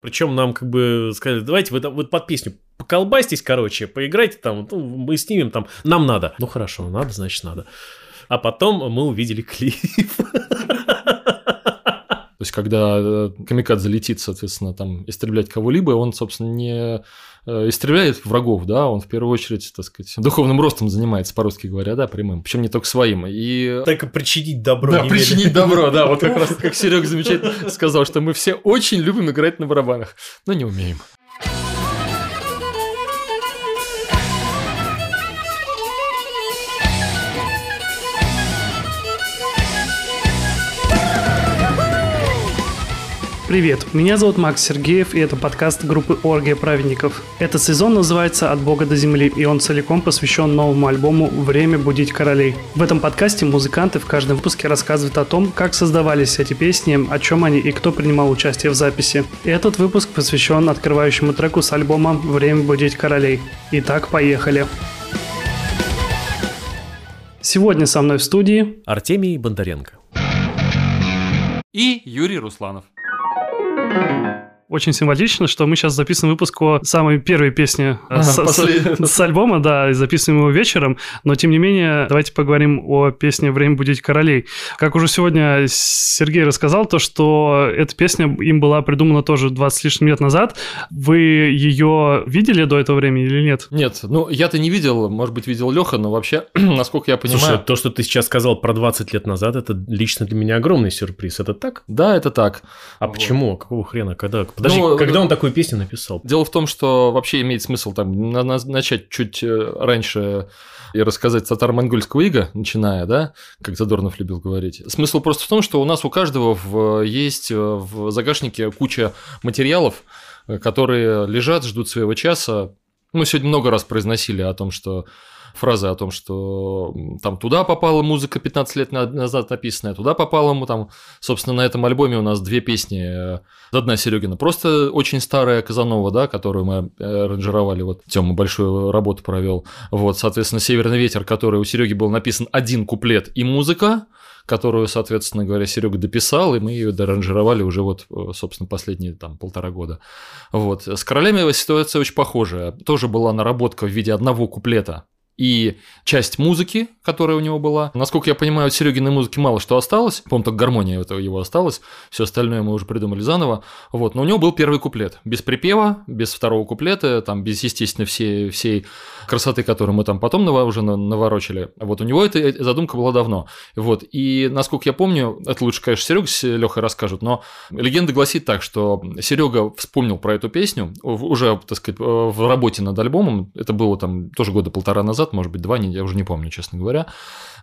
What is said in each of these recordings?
Причем нам как бы сказали, давайте вы, вы под песню поколбастись, короче, поиграйте там, ну, мы снимем там, нам надо. Ну хорошо, надо, значит надо. А потом мы увидели клип. То есть, когда э, камикадзе залетит, соответственно, там истреблять кого-либо, он, собственно, не истребляет врагов, да, он в первую очередь, так сказать, духовным ростом занимается, по-русски говоря, да, прямым, причем не только своим. И... Только причинить добро. Да, причинить добро, да, вот как раз как Серег замечательно сказал, что мы все очень любим играть на барабанах, но не умеем. Привет, меня зовут Макс Сергеев, и это подкаст группы Оргия Праведников. Этот сезон называется «От Бога до земли», и он целиком посвящен новому альбому «Время будить королей». В этом подкасте музыканты в каждом выпуске рассказывают о том, как создавались эти песни, о чем они и кто принимал участие в записи. И этот выпуск посвящен открывающему треку с альбома «Время будить королей». Итак, поехали. Сегодня со мной в студии Артемий Бондаренко и Юрий Русланов. Thank you. Очень символично, что мы сейчас записываем выпуск о самой первой песне а, с, с, с альбома, да, и записываем его вечером, но тем не менее давайте поговорим о песне «Время будить королей». Как уже сегодня Сергей рассказал, то, что эта песня им была придумана тоже 20 с лишним лет назад. Вы ее видели до этого времени или нет? Нет, ну я-то не видел, может быть, видел Леха, но вообще, насколько я понимаю... Слушай, то, что ты сейчас сказал про 20 лет назад, это лично для меня огромный сюрприз. Это так? Да, это так. А вот. почему? Какого хрена? Когда? Подожди, ну, когда он такую песню написал? Дело в том, что вообще имеет смысл там начать чуть э, раньше и рассказать татаро-монгольского ига, начиная, да, как Задорнов любил говорить. Смысл просто в том, что у нас у каждого в, есть э, в загашнике куча материалов, э, которые лежат, ждут своего часа. Мы сегодня много раз произносили о том, что фразы о том, что там туда попала музыка 15 лет назад написанная, туда попала, мы там, собственно, на этом альбоме у нас две песни. Э, одна Серегина, просто очень старая Казанова, да, которую мы э, аранжировали, вот Тёма большую работу провел. Вот, соответственно, Северный ветер, который у Сереги был написан один куплет и музыка, которую, соответственно говоря, Серега дописал, и мы ее доранжировали уже вот, э, собственно, последние там полтора года. Вот. С королями ситуация очень похожая. Тоже была наработка в виде одного куплета и часть музыки, которая у него была. Насколько я понимаю, от Серегиной музыки мало что осталось. По-моему, только гармония этого его осталась. Все остальное мы уже придумали заново. Вот. Но у него был первый куплет. Без припева, без второго куплета, там, без, естественно, всей, всей красоты, которую мы там потом уже наворочили. Вот у него эта задумка была давно. Вот. И, насколько я помню, это лучше, конечно, Серега с Лехой расскажут, но легенда гласит так, что Серега вспомнил про эту песню уже, так сказать, в работе над альбомом. Это было там тоже года полтора назад, назад, может быть, два, я уже не помню, честно говоря.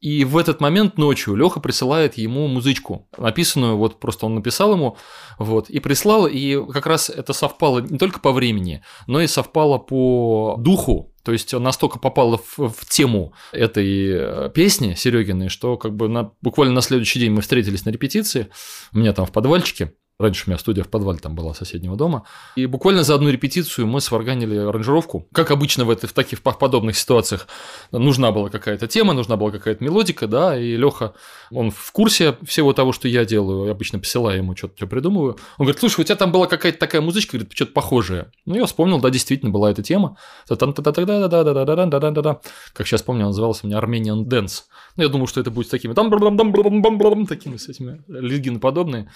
И в этот момент ночью Леха присылает ему музычку, написанную, вот просто он написал ему, вот, и прислал, и как раз это совпало не только по времени, но и совпало по духу, то есть он настолько попало в, в тему этой э, песни Серегиной, что как бы на, буквально на следующий день мы встретились на репетиции, у меня там в подвальчике, Раньше у меня студия в подвале там была соседнего дома. И буквально за одну репетицию мы сварганили аранжировку. Как обычно в, этой, в таких в подобных ситуациях нужна была какая-то тема, нужна была какая-то мелодика, да, и Леха, он в курсе всего того, что я делаю, я обычно посылаю ему что-то, что придумываю. Он говорит, слушай, у тебя там была какая-то такая музычка, говорит, что-то похожее. Ну, я вспомнил, да, действительно была эта тема. Как сейчас помню, она называлась у меня Armenian Dance. Ну, я думал, что это будет с такими там такими с этими легиноподобные.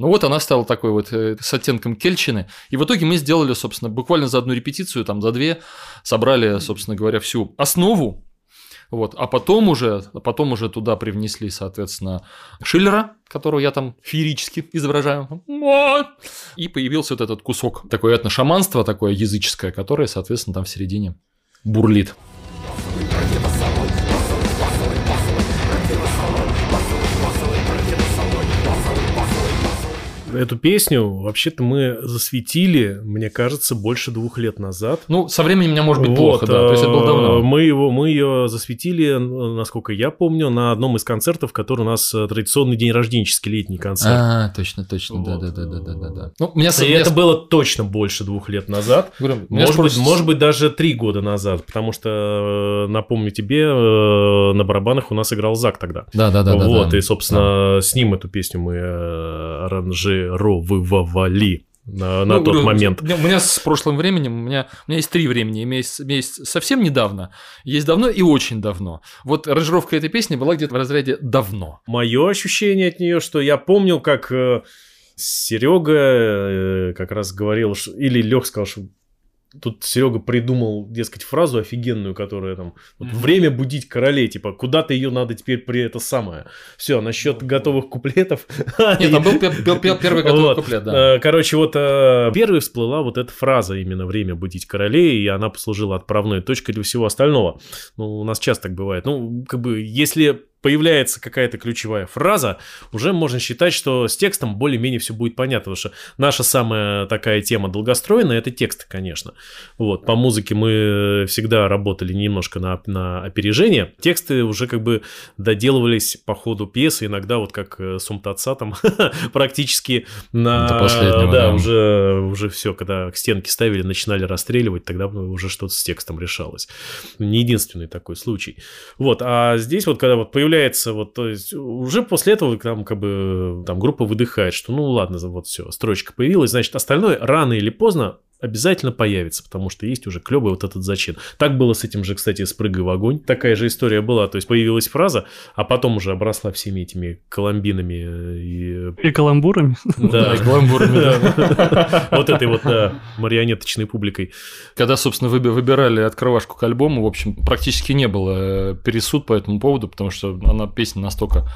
Ну вот она стала такой вот э, с оттенком кельчины. И в итоге мы сделали, собственно, буквально за одну репетицию, там за две, собрали, собственно говоря, всю основу вот. А потом уже, потом уже туда привнесли, соответственно, Шиллера, которого я там феерически изображаю. И появился вот этот кусок, такое этношаманство, такое языческое, которое, соответственно, там в середине бурлит. Эту песню вообще-то мы засветили, мне кажется, больше двух лет назад. Ну, со временем меня может быть вот, плохо, да. То есть это было давно. Э, мы, его, мы ее засветили, насколько я помню, на одном из концертов, который у нас э, традиционный день рожденческий летний концерт. А, точно, точно, вот. да, да, да, да, да, да. Ну, меня, И меня... это было точно больше двух лет назад. Говорю, может, быть, может быть, даже три года назад, потому что, э, напомню тебе, на барабанах у нас играл Зак тогда. Да, да, да. Вот, да, и, собственно, да. с ним эту песню мы аранжировали. на, на Ну, тот говорю, момент. У меня, с прошлым временем, у меня, у меня есть три времени. У меня есть, у меня есть совсем недавно, есть давно и очень давно. Вот аранжировка этой песни была где-то в разряде давно. Мое ощущение от нее, что я помнил, как Серега как раз говорил, или Лех сказал, что тут Серега придумал, дескать, фразу офигенную, которая там вот, время будить королей, типа куда-то ее надо теперь при это самое. Все, насчет готовых куплетов. Нет, там был пе- пе- первый готовый Вот. куплет, да. Э, Короче, вот э, первой всплыла вот эта фраза именно «время будить королей», и она послужила отправной точкой для всего остального. Ну, у нас часто так бывает. Ну, как бы, если появляется какая-то ключевая фраза, уже можно считать, что с текстом более-менее все будет понятно, потому что наша самая такая тема долгостройная – это тексты, конечно. Вот, по музыке мы всегда работали немножко на, на опережение. Тексты уже как бы доделывались по ходу пьесы, иногда вот как э, с Умтатца там практически на... До последнего, да, да. уже, уже все, когда к стенке ставили, начинали расстреливать, тогда уже что-то с текстом решалось. Не единственный такой случай. Вот, а здесь вот, когда вот появляется, вот, то есть, уже после этого там, как бы, там группа выдыхает, что ну ладно, вот все, строчка появилась, значит, остальное рано или поздно обязательно появится, потому что есть уже клевый вот этот зачин. Так было с этим же, кстати, с «Прыгай в огонь». Такая же история была, то есть появилась фраза, а потом уже обросла всеми этими коломбинами и... И каламбурами. Да, и каламбурами, да. Вот этой вот, да, марионеточной публикой. Когда, собственно, выби- выбирали открывашку к альбому, в общем, практически не было э, пересуд по этому поводу, потому что она песня настолько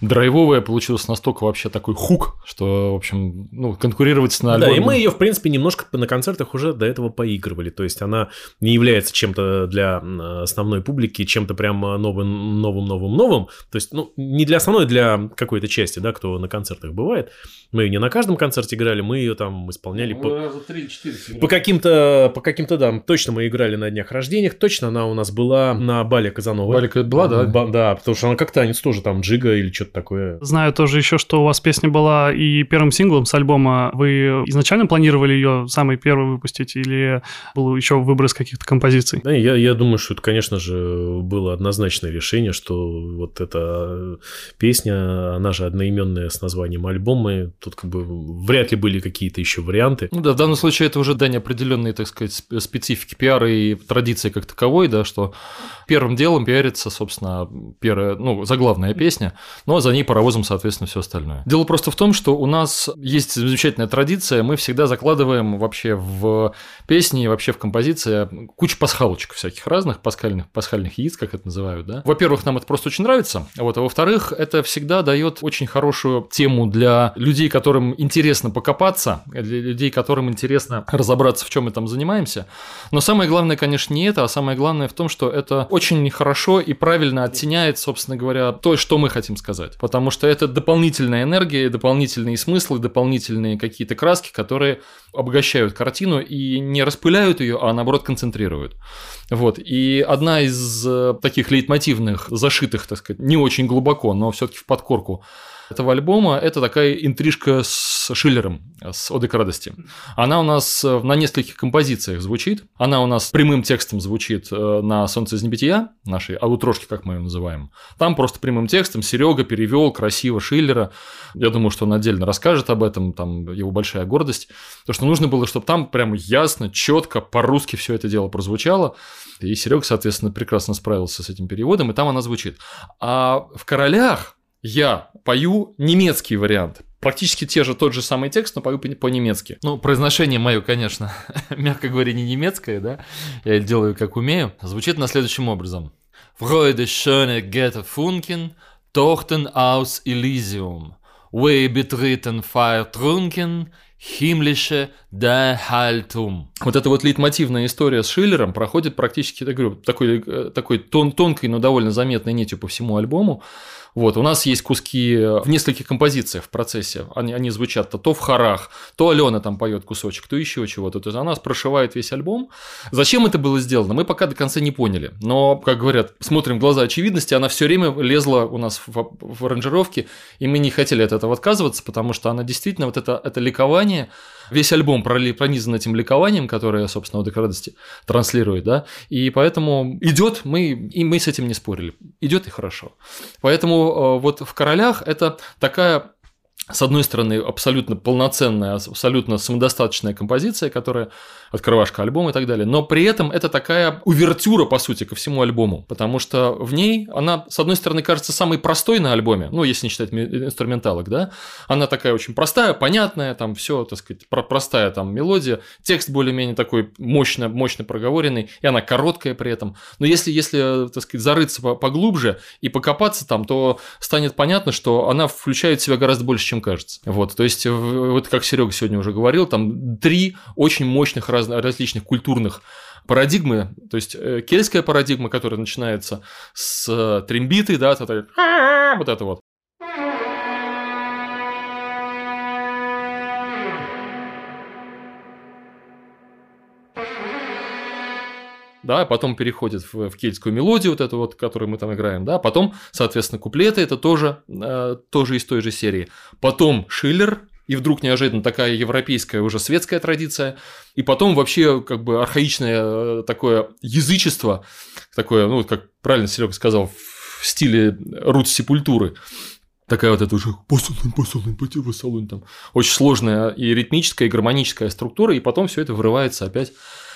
драйвовая, получилась настолько вообще такой хук, что, в общем, ну, конкурировать на Да, альбоме... и мы ее, в принципе, немножко на концертах уже до этого поигрывали. То есть она не является чем-то для основной публики, чем-то прям новым, новым, новым, новым. То есть, ну, не для основной, для какой-то части, да, кто на концертах бывает. Мы ее не на каждом концерте играли, мы ее там исполняли по, по каким-то, по каким-то, да, точно мы играли на днях рождениях, точно она у нас была на бале Казанова. Балика была, да? Ба- да, потому что она как танец тоже там джига или что-то такое. Знаю тоже еще, что у вас песня была и первым синглом с альбома. Вы изначально планировали ее самой первой выпустить или был еще выброс каких-то композиций? Да, я, я думаю, что это, конечно же, было однозначное решение, что вот эта песня, она же одноименная с названием альбома, тут как бы вряд ли были какие-то еще варианты. Ну да, в данном случае это уже дань определенной, так сказать, сп- специфики пиара и традиции как таковой, да, что первым делом пиарится, собственно, первая, ну, заглавная песня, ну, за ней паровозом, соответственно, все остальное. Дело просто в том, что у нас есть замечательная традиция, мы всегда закладываем вообще в песни, вообще в композиции кучу пасхалочек всяких разных, пасхальных, пасхальных яиц, как это называют, да. Во-первых, нам это просто очень нравится, вот, а во-вторых, это всегда дает очень хорошую тему для людей, которым интересно покопаться, для людей, которым интересно разобраться, в чем мы там занимаемся. Но самое главное, конечно, не это, а самое главное в том, что это очень хорошо и правильно оттеняет, собственно говоря, то, что мы хотим сказать. Потому что это дополнительная энергия, дополнительные смыслы, дополнительные какие-то краски, которые обогащают картину и не распыляют ее, а наоборот концентрируют. Вот. И одна из э, таких лейтмотивных, зашитых, так сказать, не очень глубоко, но все-таки в подкорку этого альбома это такая интрижка с Шиллером, с «Одой к радости». Она у нас э, на нескольких композициях звучит. Она у нас прямым текстом звучит э, на «Солнце из небытия», нашей аутрошки, как мы ее называем. Там просто прямым текстом Серега перевел красиво Шиллера. Я думаю, что он отдельно расскажет об этом, там его большая гордость. То, что нужно было, чтобы там прям ясно, четко, по-русски все это дело прозвучало. И Серега, соответственно, прекрасно справился с этим переводом, и там она звучит. А в «Королях» я пою немецкий вариант. Практически те же, тот же самый текст, но пою по- по-немецки. Ну, произношение мое, конечно, мягко говоря, не немецкое, да? Я делаю как умею. Звучит на следующим образом. Freude schöne Gette Funken, Tochten aus Elysium. We betreten Fire himmlische Haltung. Вот эта вот лейтмотивная история с Шиллером проходит практически, я говорю, такой, э, такой тон, тонкой, но довольно заметной нитью по всему альбому. Вот, у нас есть куски в нескольких композициях в процессе. Они, они звучат то, то в хорах, то Алена там поет кусочек, то еще чего-то. То есть она прошивает весь альбом. Зачем это было сделано, мы пока до конца не поняли. Но, как говорят, смотрим в глаза очевидности, она все время лезла у нас в, в аранжировке, и мы не хотели от этого отказываться, потому что она действительно, вот это, это ликование, весь альбом пронизан этим ликованием, которое, собственно, «Отдых радости» транслирует, да, и поэтому идет, мы, и мы с этим не спорили, идет и хорошо. Поэтому э, вот в «Королях» это такая с одной стороны, абсолютно полноценная, абсолютно самодостаточная композиция, которая открывашка альбома и так далее, но при этом это такая увертюра, по сути, ко всему альбому, потому что в ней она, с одной стороны, кажется самой простой на альбоме, ну, если не считать инструменталок, да, она такая очень простая, понятная, там все, так сказать, простая там мелодия, текст более-менее такой мощно, мощно проговоренный, и она короткая при этом, но если, если, так сказать, зарыться поглубже и покопаться там, то станет понятно, что она включает в себя гораздо больше, чем кажется. Вот, то есть, вот как Серега сегодня уже говорил, там три очень мощных раз, различных культурных парадигмы, то есть э, кельтская парадигма, которая начинается с э, трембиты, да, вот это вот. Да, потом переходит в, в кельтскую мелодию, вот эту вот, которую мы там играем, да, потом, соответственно, куплеты, это тоже, э, тоже из той же серии. Потом Шиллер, и вдруг неожиданно такая европейская уже светская традиция, и потом вообще как бы архаичное э, такое язычество, такое, ну, как правильно Серега сказал, в стиле рут сепультуры, такая вот эта уже посолонь, посолонь, посолонь, там очень сложная и ритмическая, и гармоническая структура, и потом все это вырывается опять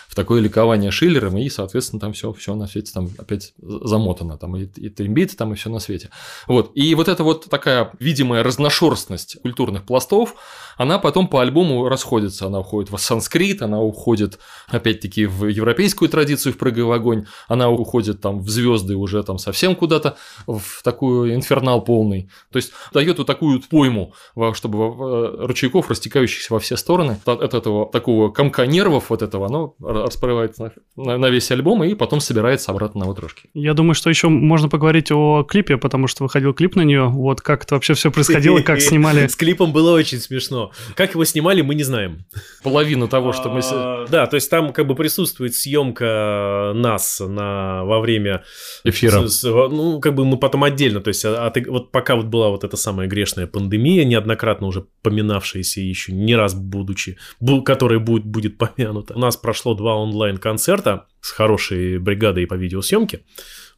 в такое ликование Шиллером, и, соответственно, там все, все на свете там опять замотано, там и, и трембит, там и все на свете. Вот. И вот эта вот такая видимая разношерстность культурных пластов, она потом по альбому расходится. Она уходит в санскрит, она уходит, опять-таки, в европейскую традицию, в прыгай в огонь, она уходит там в звезды уже там совсем куда-то, в такую инфернал полный. То есть дает вот такую пойму, чтобы ручейков, растекающихся во все стороны, от этого такого комка нервов вот этого, оно расплывается на, на весь альбом и потом собирается обратно на утрошки. Я думаю, что еще можно поговорить о клипе, потому что выходил клип на нее. Вот как это вообще все происходило, как снимали. С клипом было очень смешно. Как его снимали, мы не знаем. Половину того, что мы... А, да, то есть там как бы присутствует съемка нас на, во время... Эфира. Ну, как бы мы потом отдельно, то есть а, вот пока вот была вот эта самая грешная пандемия, неоднократно уже поминавшаяся еще не раз будучи, которая будет, будет помянута. У нас прошло два онлайн-концерта с хорошей бригадой по видеосъемке.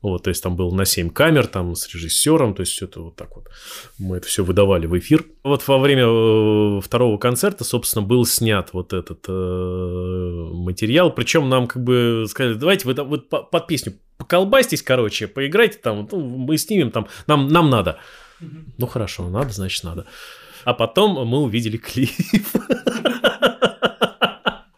Вот, то есть там был на 7 камер, там с режиссером, то есть все это вот так вот. Мы это все выдавали в эфир. Вот во время э, второго концерта, собственно, был снят вот этот э, материал. Причем нам как бы сказали, давайте вы, вы под песню поколбастись, короче, поиграйте там, ну, мы снимем там, нам, нам надо. Ну хорошо, надо, значит надо. А потом мы увидели клип.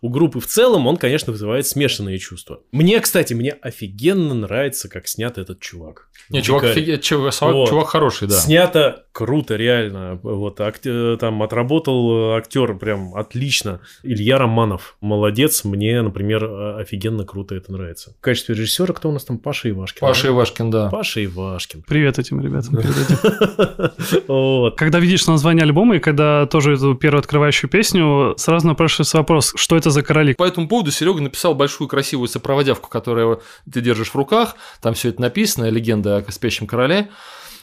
у группы в целом он, конечно, вызывает смешанные чувства. Мне, кстати, мне офигенно нравится, как снят этот чувак. Не, чувак, офиг... чувак, вот. чувак хороший, да. Снято круто, реально. Вот акт... там отработал актер прям отлично. Илья Романов, молодец. Мне, например, офигенно круто это нравится. В качестве режиссера кто у нас там? Паша Ивашкин. Паша да? Ивашкин, да. Паша Ивашкин. Привет этим ребятам. Когда видишь название альбома и когда тоже эту первую открывающую песню, сразу напрашивается вопрос, что это за короли? По этому поводу Серега написал большую красивую сопроводявку, которую ты держишь в руках. Там все это написано, легенда о спящем короле.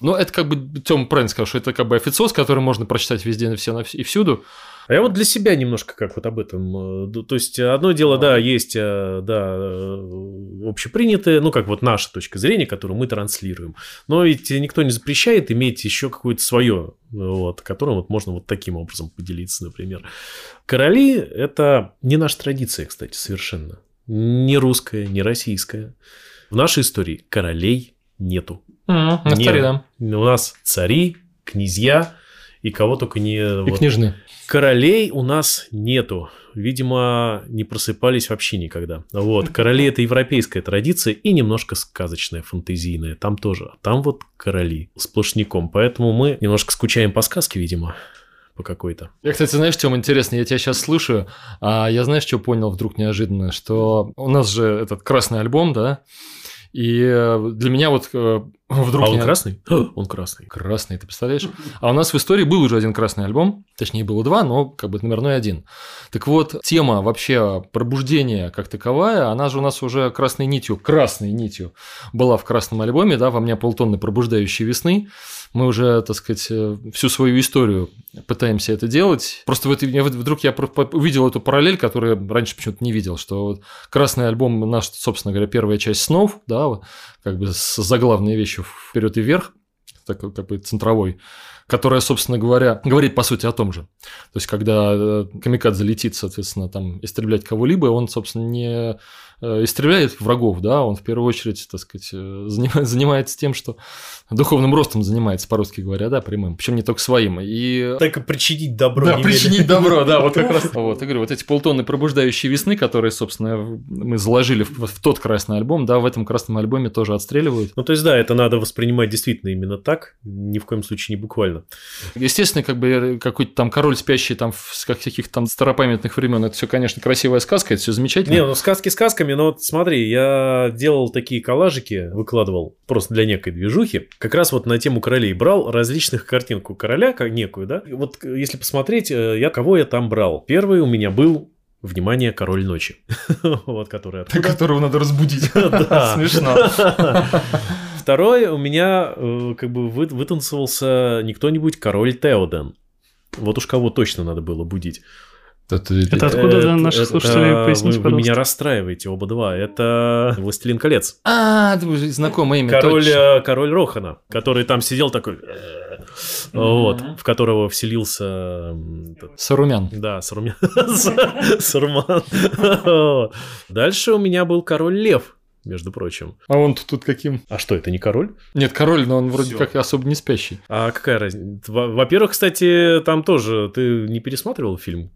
Но это как бы, Тём правильно сказал, что это как бы официоз, который можно прочитать везде все и всюду. А я вот для себя немножко как вот об этом. Э, то есть, одно дело, да, есть, э, да, э, общепринятое, ну, как вот наша точка зрения, которую мы транслируем. Но ведь никто не запрещает иметь еще какое-то свое, вот, которым вот можно вот таким образом поделиться, например. Короли – это не наша традиция, кстати, совершенно. Не русская, не российская. В нашей истории королей нету. Mm, на не, да. У нас цари, князья и кого только не... И вот, княжны. Королей у нас нету. Видимо, не просыпались вообще никогда. Вот, короли – это европейская традиция и немножко сказочная, фантазийная. Там тоже. А там вот короли сплошняком. Поэтому мы немножко скучаем по сказке, видимо по какой-то. Я, кстати, знаешь, чем интересно? Я тебя сейчас слушаю, а я знаешь, что понял вдруг неожиданно? Что у нас же этот красный альбом, да? И э, для меня вот э, вдруг... А он я... красный? Он красный. Красный, ты представляешь? А у нас в истории был уже один красный альбом, точнее было два, но как бы номерной один. Так вот, тема вообще пробуждения как таковая, она же у нас уже красной нитью, красной нитью была в красном альбоме, да, во мне полтонны пробуждающей весны мы уже, так сказать, э, всю свою историю пытаемся это делать. Просто вот, вдруг я увидел эту параллель, которую раньше почему-то не видел, что вот красный альбом наш, собственно говоря, первая часть снов, да, как бы с заглавной вещью вперед и вверх, такой как бы центровой, которая, собственно говоря, говорит по сути о том же. То есть, когда э, камикадзе летит, соответственно, там истреблять кого-либо, он, собственно, не Э, истребляет врагов, да, он в первую очередь, так сказать, э, занимается тем, что духовным ростом занимается, по-русски говоря, да, прямым, причем не только своим. И... И причинить добро. Да, причинить добро, да, вот как раз. Вот, я говорю, вот эти полтонны пробуждающие весны, которые, собственно, мы заложили в тот красный альбом, да, в этом красном альбоме тоже отстреливают. Ну, то есть, да, это надо воспринимать действительно именно так, ни в коем случае не буквально. Естественно, как бы какой-то там король спящий там с каких-то там старопамятных времен, это все, конечно, красивая сказка, это все замечательно. Не, ну сказки сказками, но вот смотри, я делал такие коллажики, выкладывал просто для некой движухи, как раз вот на тему королей брал различных картинку короля, как некую, да. И вот если посмотреть, э, я кого я там брал. Первый у меня был Внимание, король ночи. вот, который оттуда. Которого надо разбудить. Да. Смешно. Второй у меня э, как бы вытанцевался не кто-нибудь, король Теоден. Вот уж кого точно надо было будить. Это, это откуда это, наши это, слушатели это, поясните, вы, вы меня расстраиваете оба два. Это «Властелин колец». А, это знакомое имя, король, точно. Э, король Рохана, который там сидел такой... Вот, в которого вселился... Сарумян. Да, Сарумян. Саруман. Дальше у меня был король Лев, между прочим. А он тут, тут каким? А что, это не король? Нет, король, но он вроде Всё. как особо не спящий. А какая разница? Во-первых, кстати, там тоже... Ты не пересматривал фильм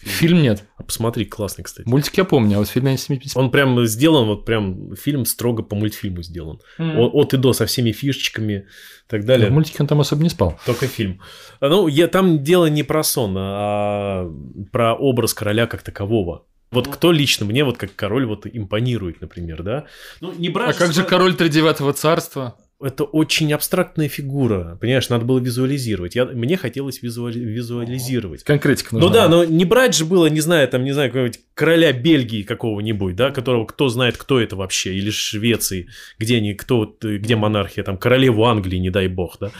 Фильм нет. А посмотри, классный, кстати. Мультик я помню, а вот фильм я не Он прям сделан, вот прям фильм строго по мультфильму сделан. Mm-hmm. От, от и до со всеми фишечками и так далее. в мультике он там особо не спал. Только фильм. Ну, я, там дело не про сон, а про образ короля как такового. Вот кто лично мне вот как король вот импонирует, например, да? Ну, не брать. А как же король тридевятого царства? Это очень абстрактная фигура. Понимаешь, надо было визуализировать. Я, мне хотелось визуали, визуализировать. Конкретика нужна. Ну да, но не брать же было, не знаю, там, не знаю, какого-нибудь короля Бельгии какого-нибудь, да, которого кто знает, кто это вообще, или Швеции, где они, кто, где монархия, там, королеву Англии, не дай бог, да.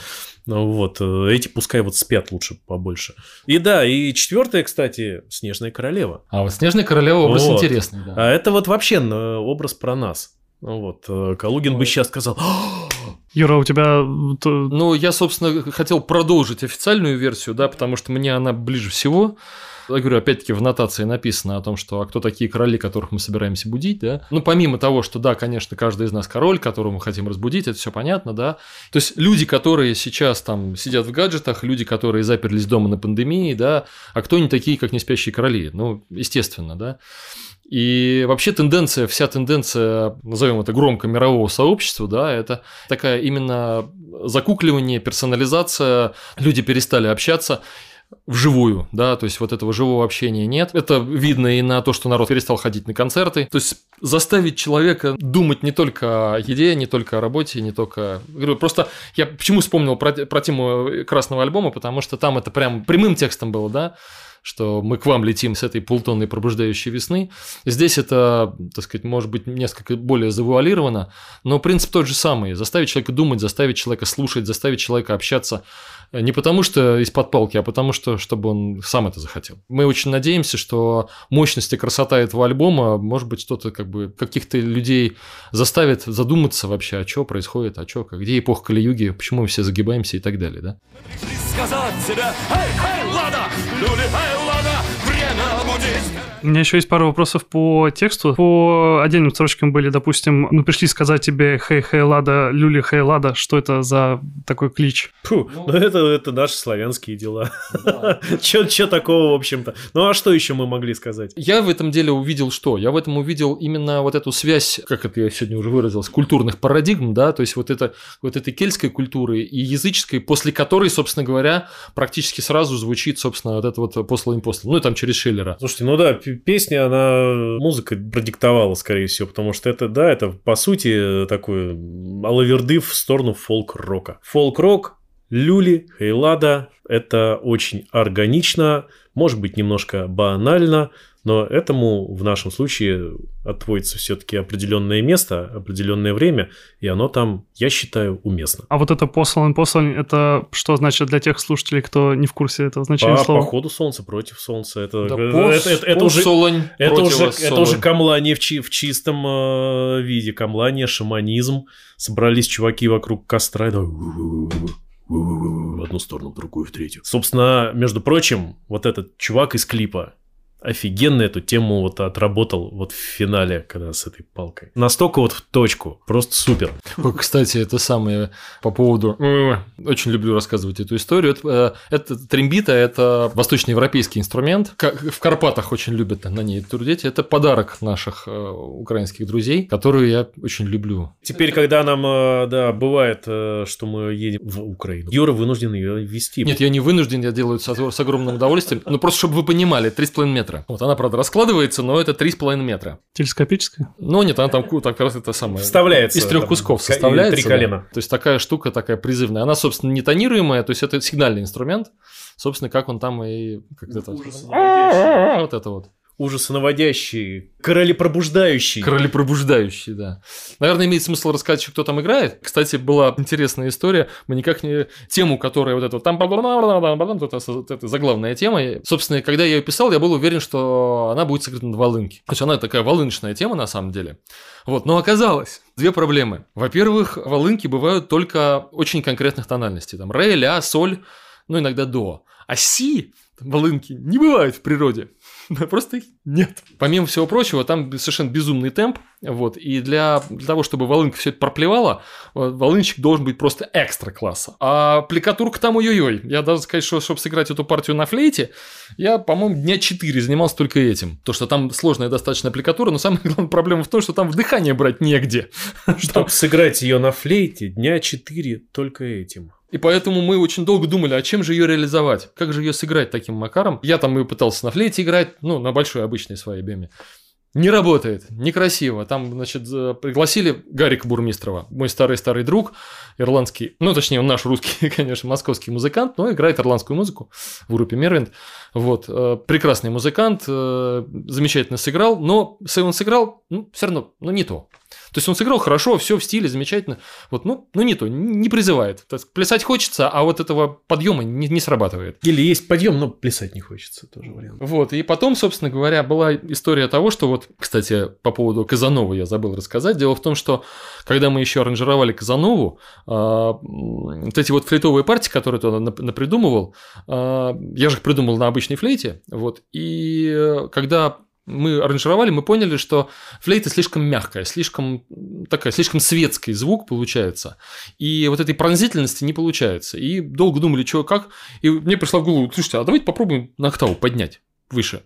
Ну вот, э, эти пускай вот спят лучше побольше. И да, и четвертая, кстати, Снежная королева. А вот Снежная королева образ вот. интересный, да. А это вот вообще э, образ про нас. Ну вот, э, Калугин Ой. бы сейчас сказал, Юра, у тебя... Ну, я, собственно, хотел продолжить официальную версию, да, потому что мне она ближе всего. Я говорю, опять-таки, в нотации написано о том, что а кто такие короли, которых мы собираемся будить, да? Ну, помимо того, что, да, конечно, каждый из нас король, которого мы хотим разбудить, это все понятно, да? То есть люди, которые сейчас там сидят в гаджетах, люди, которые заперлись дома на пандемии, да, а кто они такие, как не спящие короли? Ну, естественно, да? И вообще тенденция, вся тенденция, назовем это громко, мирового сообщества, да, это такая именно закукливание, персонализация, люди перестали общаться вживую, да, то есть вот этого живого общения нет. Это видно и на то, что народ перестал ходить на концерты. То есть заставить человека думать не только о еде, не только о работе, не только... Говорю, просто я почему вспомнил про, про тему красного альбома, потому что там это прям прямым текстом было, да, что мы к вам летим с этой полтонной пробуждающей весны. Здесь это, так сказать, может быть несколько более завуалировано, но принцип тот же самый. Заставить человека думать, заставить человека слушать, заставить человека общаться не потому что из-под палки, а потому что, чтобы он сам это захотел. Мы очень надеемся, что мощность и красота этого альбома, может быть, что-то как бы каких-то людей заставит задуматься вообще, а что происходит, а что, где эпоха Кали-Юги, почему мы все загибаемся и так далее, да? Сказать себе, эй, эй, лада, люли, эй, лада, время. У меня еще есть пару вопросов по тексту. По отдельным строчкам были, допустим, мы пришли сказать тебе «Хей, хей, лада, люли, хей, лада». Что это за такой клич? Фу, ну, ну это, это наши славянские дела. Да. Че такого, в общем-то? Ну а что еще мы могли сказать? Я в этом деле увидел что? Я в этом увидел именно вот эту связь, как это я сегодня уже выразился, культурных парадигм, да, то есть вот, это, вот этой кельтской культуры и языческой, после которой, собственно говоря, практически сразу звучит, собственно, вот это вот посло импостол. Ну, и там через Шиллера. Слушайте, ну да, песня, она музыка продиктовала, скорее всего, потому что это, да, это по сути такой алавердыв в сторону фолк-рока. Фолк-рок, люли, хейлада – это очень органично, может быть, немножко банально, Но этому в нашем случае отводится все-таки определенное место, определенное время, и оно там, я считаю, уместно. А вот это послан, послан, это что значит для тех слушателей, кто не в курсе этого значения по, слова? По ходу солнца против солнца. Это, Да, это, пос- это, это уже, посолонь это, уже, это уже камлание в, чи- в чистом э, виде. Камлание, шаманизм. Собрались чуваки вокруг костра. и да, в одну сторону, в другую, в третью. Собственно, между прочим, вот этот чувак из клипа офигенно эту тему вот отработал вот в финале, когда с этой палкой. Настолько вот в точку. Просто супер. Кстати, это самое по поводу... Очень люблю рассказывать эту историю. Это, э, это трембита, это восточноевропейский инструмент. В Карпатах очень любят на ней трудить. Это подарок наших э, украинских друзей, которую я очень люблю. Теперь, когда нам, э, да, бывает, что мы едем в Украину, Юра вынужден ее вести. Нет, я не вынужден, я делаю это с, с огромным удовольствием. Ну, просто чтобы вы понимали, 3,5 метра. Вот она, правда, раскладывается, но это 3,5 метра. Телескопическое? Но нет, она там так раз это самое... Вставляется. Из трех кусков составляется. Три да. колена. То есть такая штука, такая призывная. Она, собственно, не тонируемая, то есть это сигнальный инструмент. Собственно, как он там и как это вот это вот. Ужасы наводящие, короли пробуждающие. Короли пробуждающие, да. Наверное, имеет смысл рассказать, еще, кто там играет. Кстати, была интересная история. Мы никак не... Тему, которая вот это вот там... это- это заглавная тема. Собственно, когда я ее писал, я был уверен, что она будет сыграна на волынке. То есть она такая волыночная тема на самом деле. Вот, но оказалось, две проблемы. Во-первых, волынки бывают только очень конкретных тональностей. Там ре, ля, соль, ну иногда до. А си волынки не бывают в природе. Да, Просто их нет. Помимо всего прочего, там совершенно безумный темп. Вот, и для, для того, чтобы волынка все это проплевала, э, волынчик должен быть просто экстра класса. А аппликатурка там ой-ой-ой. Я даже сказать, что чтобы сыграть эту партию на флейте, я, по-моему, дня 4 занимался только этим. То, что там сложная достаточно аппликатура, но самая главная проблема в том, что там вдыхание брать негде. Чтобы сыграть ее на флейте, дня 4 только этим. И поэтому мы очень долго думали, а чем же ее реализовать? Как же ее сыграть таким макаром? Я там ее пытался на флейте играть, ну, на большой обычной своей беме. Не работает, некрасиво. Там, значит, пригласили Гарика Бурмистрова, мой старый-старый друг, ирландский, ну, точнее, он наш русский, конечно, московский музыкант, но играет ирландскую музыку в группе Мервинд. Вот, э, прекрасный музыкант, э, замечательно сыграл, но он сыграл, ну, все равно, ну, не то. То есть он сыграл хорошо, все в стиле, замечательно. Вот, ну, ну не то, не призывает. То есть плясать хочется, а вот этого подъема не, не срабатывает. Или есть подъем, но плясать не хочется, тоже вариант. Вот, и потом, собственно говоря, была история того, что вот, кстати, по поводу Казанова я забыл рассказать. Дело в том, что когда мы еще аранжировали Казанову, а, вот эти вот флейтовые партии, которые туда нап- напридумывал, а, я же их придумал на обычной флейте, вот, и э, когда мы аранжировали, мы поняли, что флейта слишком мягкая, слишком такая, слишком светский звук получается. И вот этой пронзительности не получается. И долго думали, что как. И мне пришла в голову, слушайте, а давайте попробуем на октаву поднять выше.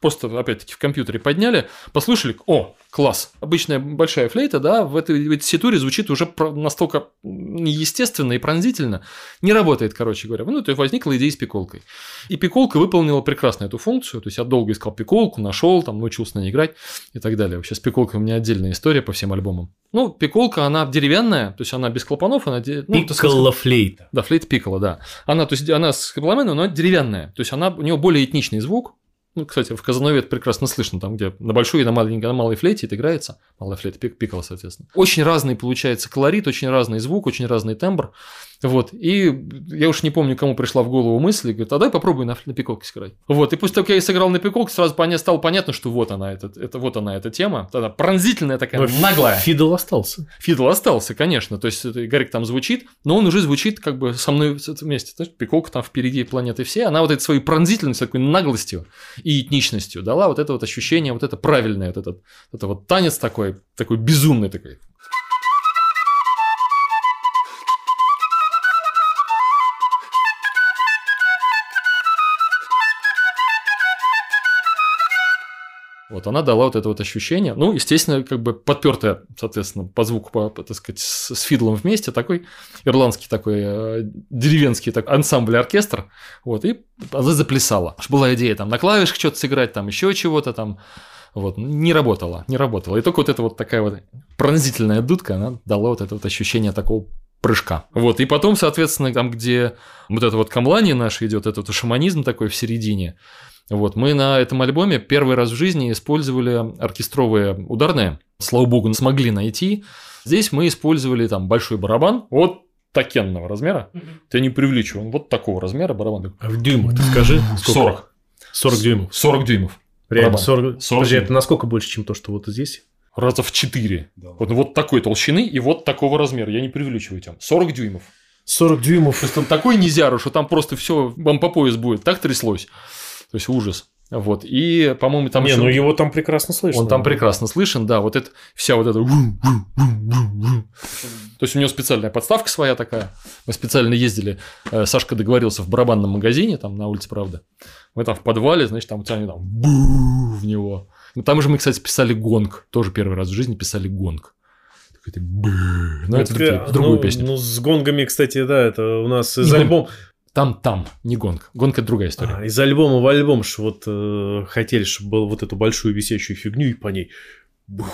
Просто, опять-таки, в компьютере подняли, послушали, о, класс. Обычная большая флейта, да, в этой, в этой теситуре звучит уже настолько неестественно и пронзительно. Не работает, короче говоря. Ну, то есть возникла идея с пиколкой. И пиколка выполнила прекрасно эту функцию. То есть я долго искал пиколку, нашел, там, научился на ней играть и так далее. Вообще с пиколкой у меня отдельная история по всем альбомам. Ну, пиколка, она деревянная, то есть она без клапанов, она... ну, Пикколо флейта. да, флейт пиккола, да. Она, то есть, она с кабламеном, но деревянная. То есть, она, у нее более этничный звук. Ну, кстати, в Казанове это прекрасно слышно, там, где на большой и на маленькой, на малой флейте это играется. Малая флейта, пик, пиккола, соответственно. Очень разный получается колорит, очень разный звук, очень разный тембр. Вот, и я уж не помню, кому пришла в голову мысль, и говорит, а дай попробуй на, на пиколке сыграть. Вот, и после того, как я сыграл на пиколке, сразу поня- стало понятно, что вот она, это, это, вот она, эта тема. Она пронзительная такая, Но наглая. Фидл остался. Фидл остался, конечно. То есть Гарик там звучит, но он уже звучит как бы со мной вместе. Знаешь, пиколка там впереди планеты все. Она вот этой своей пронзительностью, такой наглостью и этничностью дала вот это вот ощущение, вот это правильное, вот этот, это вот танец такой, такой безумный такой. Вот она дала вот это вот ощущение. Ну, естественно, как бы подпертая, соответственно, по звуку, по, так сказать, с, фидлом вместе, такой ирландский такой э, деревенский такой ансамбль-оркестр. Вот, и она заплясала. Аж Была идея там на клавишах что-то сыграть, там еще чего-то там. Вот, не работала, не работала. И только вот эта вот такая вот пронзительная дудка, она дала вот это вот ощущение такого прыжка. Вот, и потом, соответственно, там, где вот это вот камлание наше идет, этот вот шаманизм такой в середине, Вот, мы на этом альбоме первый раз в жизни использовали оркестровые ударные. Слава богу, смогли найти. Здесь мы использовали там большой барабан, вот такенного размера. Я не привлечу, он вот такого размера барабан. А в дюймах ты скажи. 40. 40 дюймов. 40 дюймов. Реально, Барабан. 40. 40 Подожди, дюймов. это насколько больше, чем то, что вот здесь? Раза в 4. Вот, вот такой толщины и вот такого размера. Я не преувеличиваю тем. 40 дюймов. 40 дюймов. То есть он такой низяру, что там просто все вам по пояс будет. Так тряслось. То есть ужас. Вот. И, по-моему, там не, ещё- ну его там прекрасно слышно. Он там прекрасно слышен, да, вот это вся вот эта. То есть у него специальная подставка своя такая. Мы специально ездили. э, Сашка договорился в барабанном магазине, там на улице, правда. Мы там в подвале, значит, там, они там в него. Ну, Там же мы, кстати, писали гонг. Тоже первый раз в жизни писали гонг. Такой ты бу. Ну, это Так, в другую ну, песню. Ну, с гонгами, кстати, да, это у нас из Не гонг. альбома. Там, там, не. Гонг это другая история. А, из альбома в альбом ж вот э, хотели, чтобы было вот эту большую висящую фигню и по ней бух,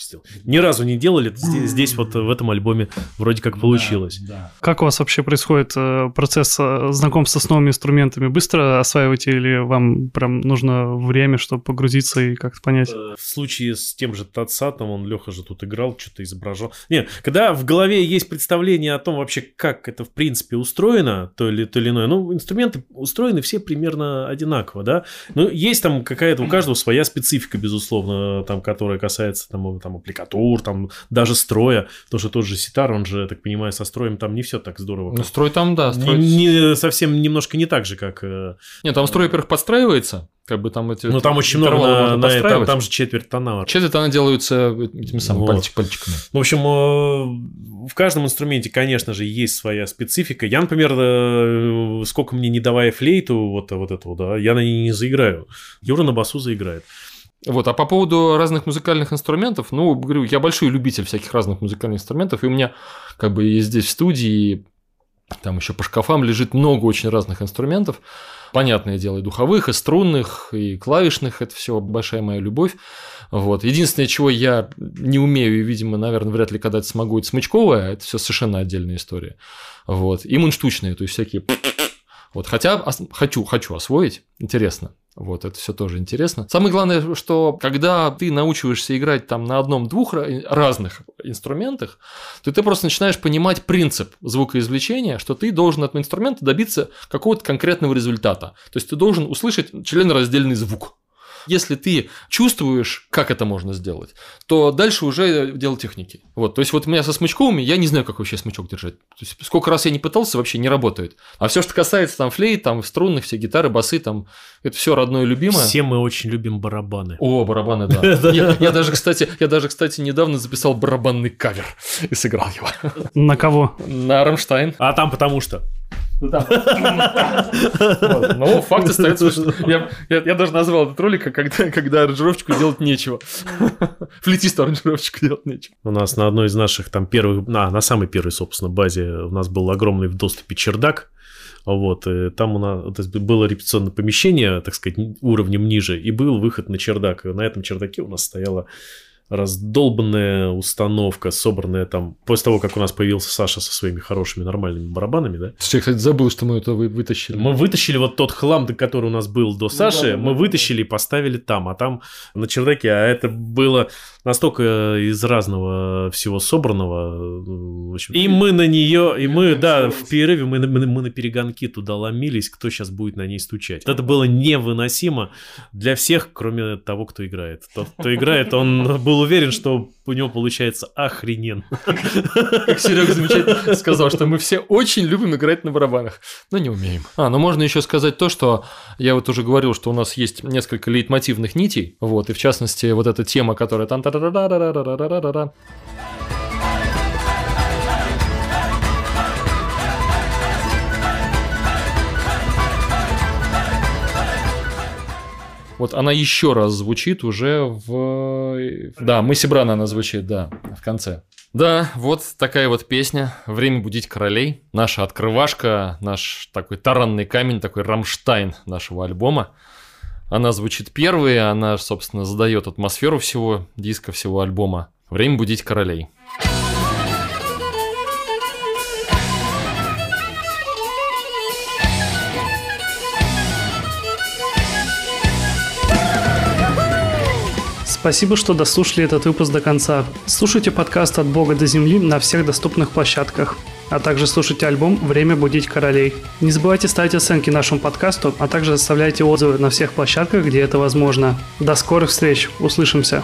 сделал. Ни разу не делали, здесь, здесь вот в этом альбоме вроде как получилось. Как у вас вообще происходит э, процесс э, знакомства с новыми инструментами? Быстро осваиваете или вам прям нужно время, чтобы погрузиться и как-то понять? Э, В случае с тем же Татсатом, он Леха же тут играл, что-то изображал. Не, когда в голове есть представление о том вообще, как это в принципе устроено, то или, то или иное, ну, инструменты устроены все примерно одинаково, да. Ну, есть там какая-то, у каждого своя специфика, безусловно, там, которая касается там, там аппликатур, там, даже строя, потому что тот же ситар, он же, я так понимаю, со строем там не все так здорово. Ну, строй там, да. Не- Строй... не- совсем немножко не так же, как... э, Нет, там строй, во-первых, подстраивается. Как бы там эти... Ну, там очень много, на, на- там, там же четверть тона. Четверть она делаются этими самыми Вот. пальчик- пальчиками. В общем, э, в каждом инструменте, конечно же, есть своя специфика. Я, например, э, сколько мне не давая флейту, вот, вот этого, да, я на ней не заиграю. Юра на басу заиграет. Вот, а по поводу разных музыкальных инструментов, ну, говорю, я большой любитель всяких разных музыкальных инструментов, и у меня как бы и здесь в студии, там еще по шкафам лежит много очень разных инструментов. Понятное дело, и духовых, и струнных, и клавишных, это все большая моя любовь. Вот. Единственное, чего я не умею, и, видимо, наверное, вряд ли когда-то смогу, это смычковое, это все совершенно отдельная история. Вот. И мунштучные, то есть всякие... Вот. Хотя хочу, хочу освоить, интересно. Вот, это все тоже интересно. Самое главное, что когда ты научиваешься играть там на одном-двух ра- разных инструментах, то ты просто начинаешь понимать принцип звукоизвлечения, что ты должен от инструмента добиться какого-то конкретного результата. То есть ты должен услышать членораздельный звук. Если ты чувствуешь, как это можно сделать, то дальше уже дело техники. Вот, то есть вот у меня со смычковыми, я не знаю, как вообще смычок держать. То есть сколько раз я не пытался, вообще не работает. А все, что касается там флейт, там струнных, все гитары, басы, там это все родное и любимое. Все мы очень любим барабаны. О, барабаны, да. Я, я даже, кстати, я даже, кстати, недавно записал барабанный кавер и сыграл его. На кого? На Рамштайн. А там потому что. Вот. Ну, факт остается, что я, я, я даже назвал этот ролик, когда, когда аранжировочку делать нечего. Флетисту аранжировочку делать нечего. У нас на одной из наших там первых, на, на самой первой, собственно, базе у нас был огромный в доступе чердак. Вот, и там у нас то есть было репетиционное помещение, так сказать, уровнем ниже, и был выход на чердак. И на этом чердаке у нас стояла раздолбанная установка, собранная там, после того, как у нас появился Саша со своими хорошими нормальными барабанами, да, Я, кстати, забыл, что мы это вы- вытащили. мы вытащили вот тот хлам, который у нас был до Саши, да, да, мы да, вытащили и поставили там, а там на чердаке, а это было настолько из разного всего собранного. в общем. И мы на нее, и мы, да, в перерыве мы, на- мы, мы на перегонки туда ломились, кто сейчас будет на ней стучать. Это было невыносимо для всех, кроме того, кто играет. Тот, кто играет, он был уверен, что у него получается охрененно. Как Серега замечательно сказал, что мы все очень любим играть на барабанах, но не умеем. А, ну можно еще сказать то, что я вот уже говорил, что у нас есть несколько лейтмотивных нитей, вот, и в частности вот эта тема, которая там Вот она еще раз звучит уже в... Да, мы Сибрана она звучит, да, в конце. Да, вот такая вот песня «Время будить королей». Наша открывашка, наш такой таранный камень, такой Рамштайн нашего альбома. Она звучит первой, она, собственно, задает атмосферу всего диска, всего альбома. «Время будить королей». Спасибо, что дослушали этот выпуск до конца. Слушайте подкаст «От Бога до земли» на всех доступных площадках а также слушайте альбом «Время будить королей». Не забывайте ставить оценки нашему подкасту, а также оставляйте отзывы на всех площадках, где это возможно. До скорых встреч, услышимся!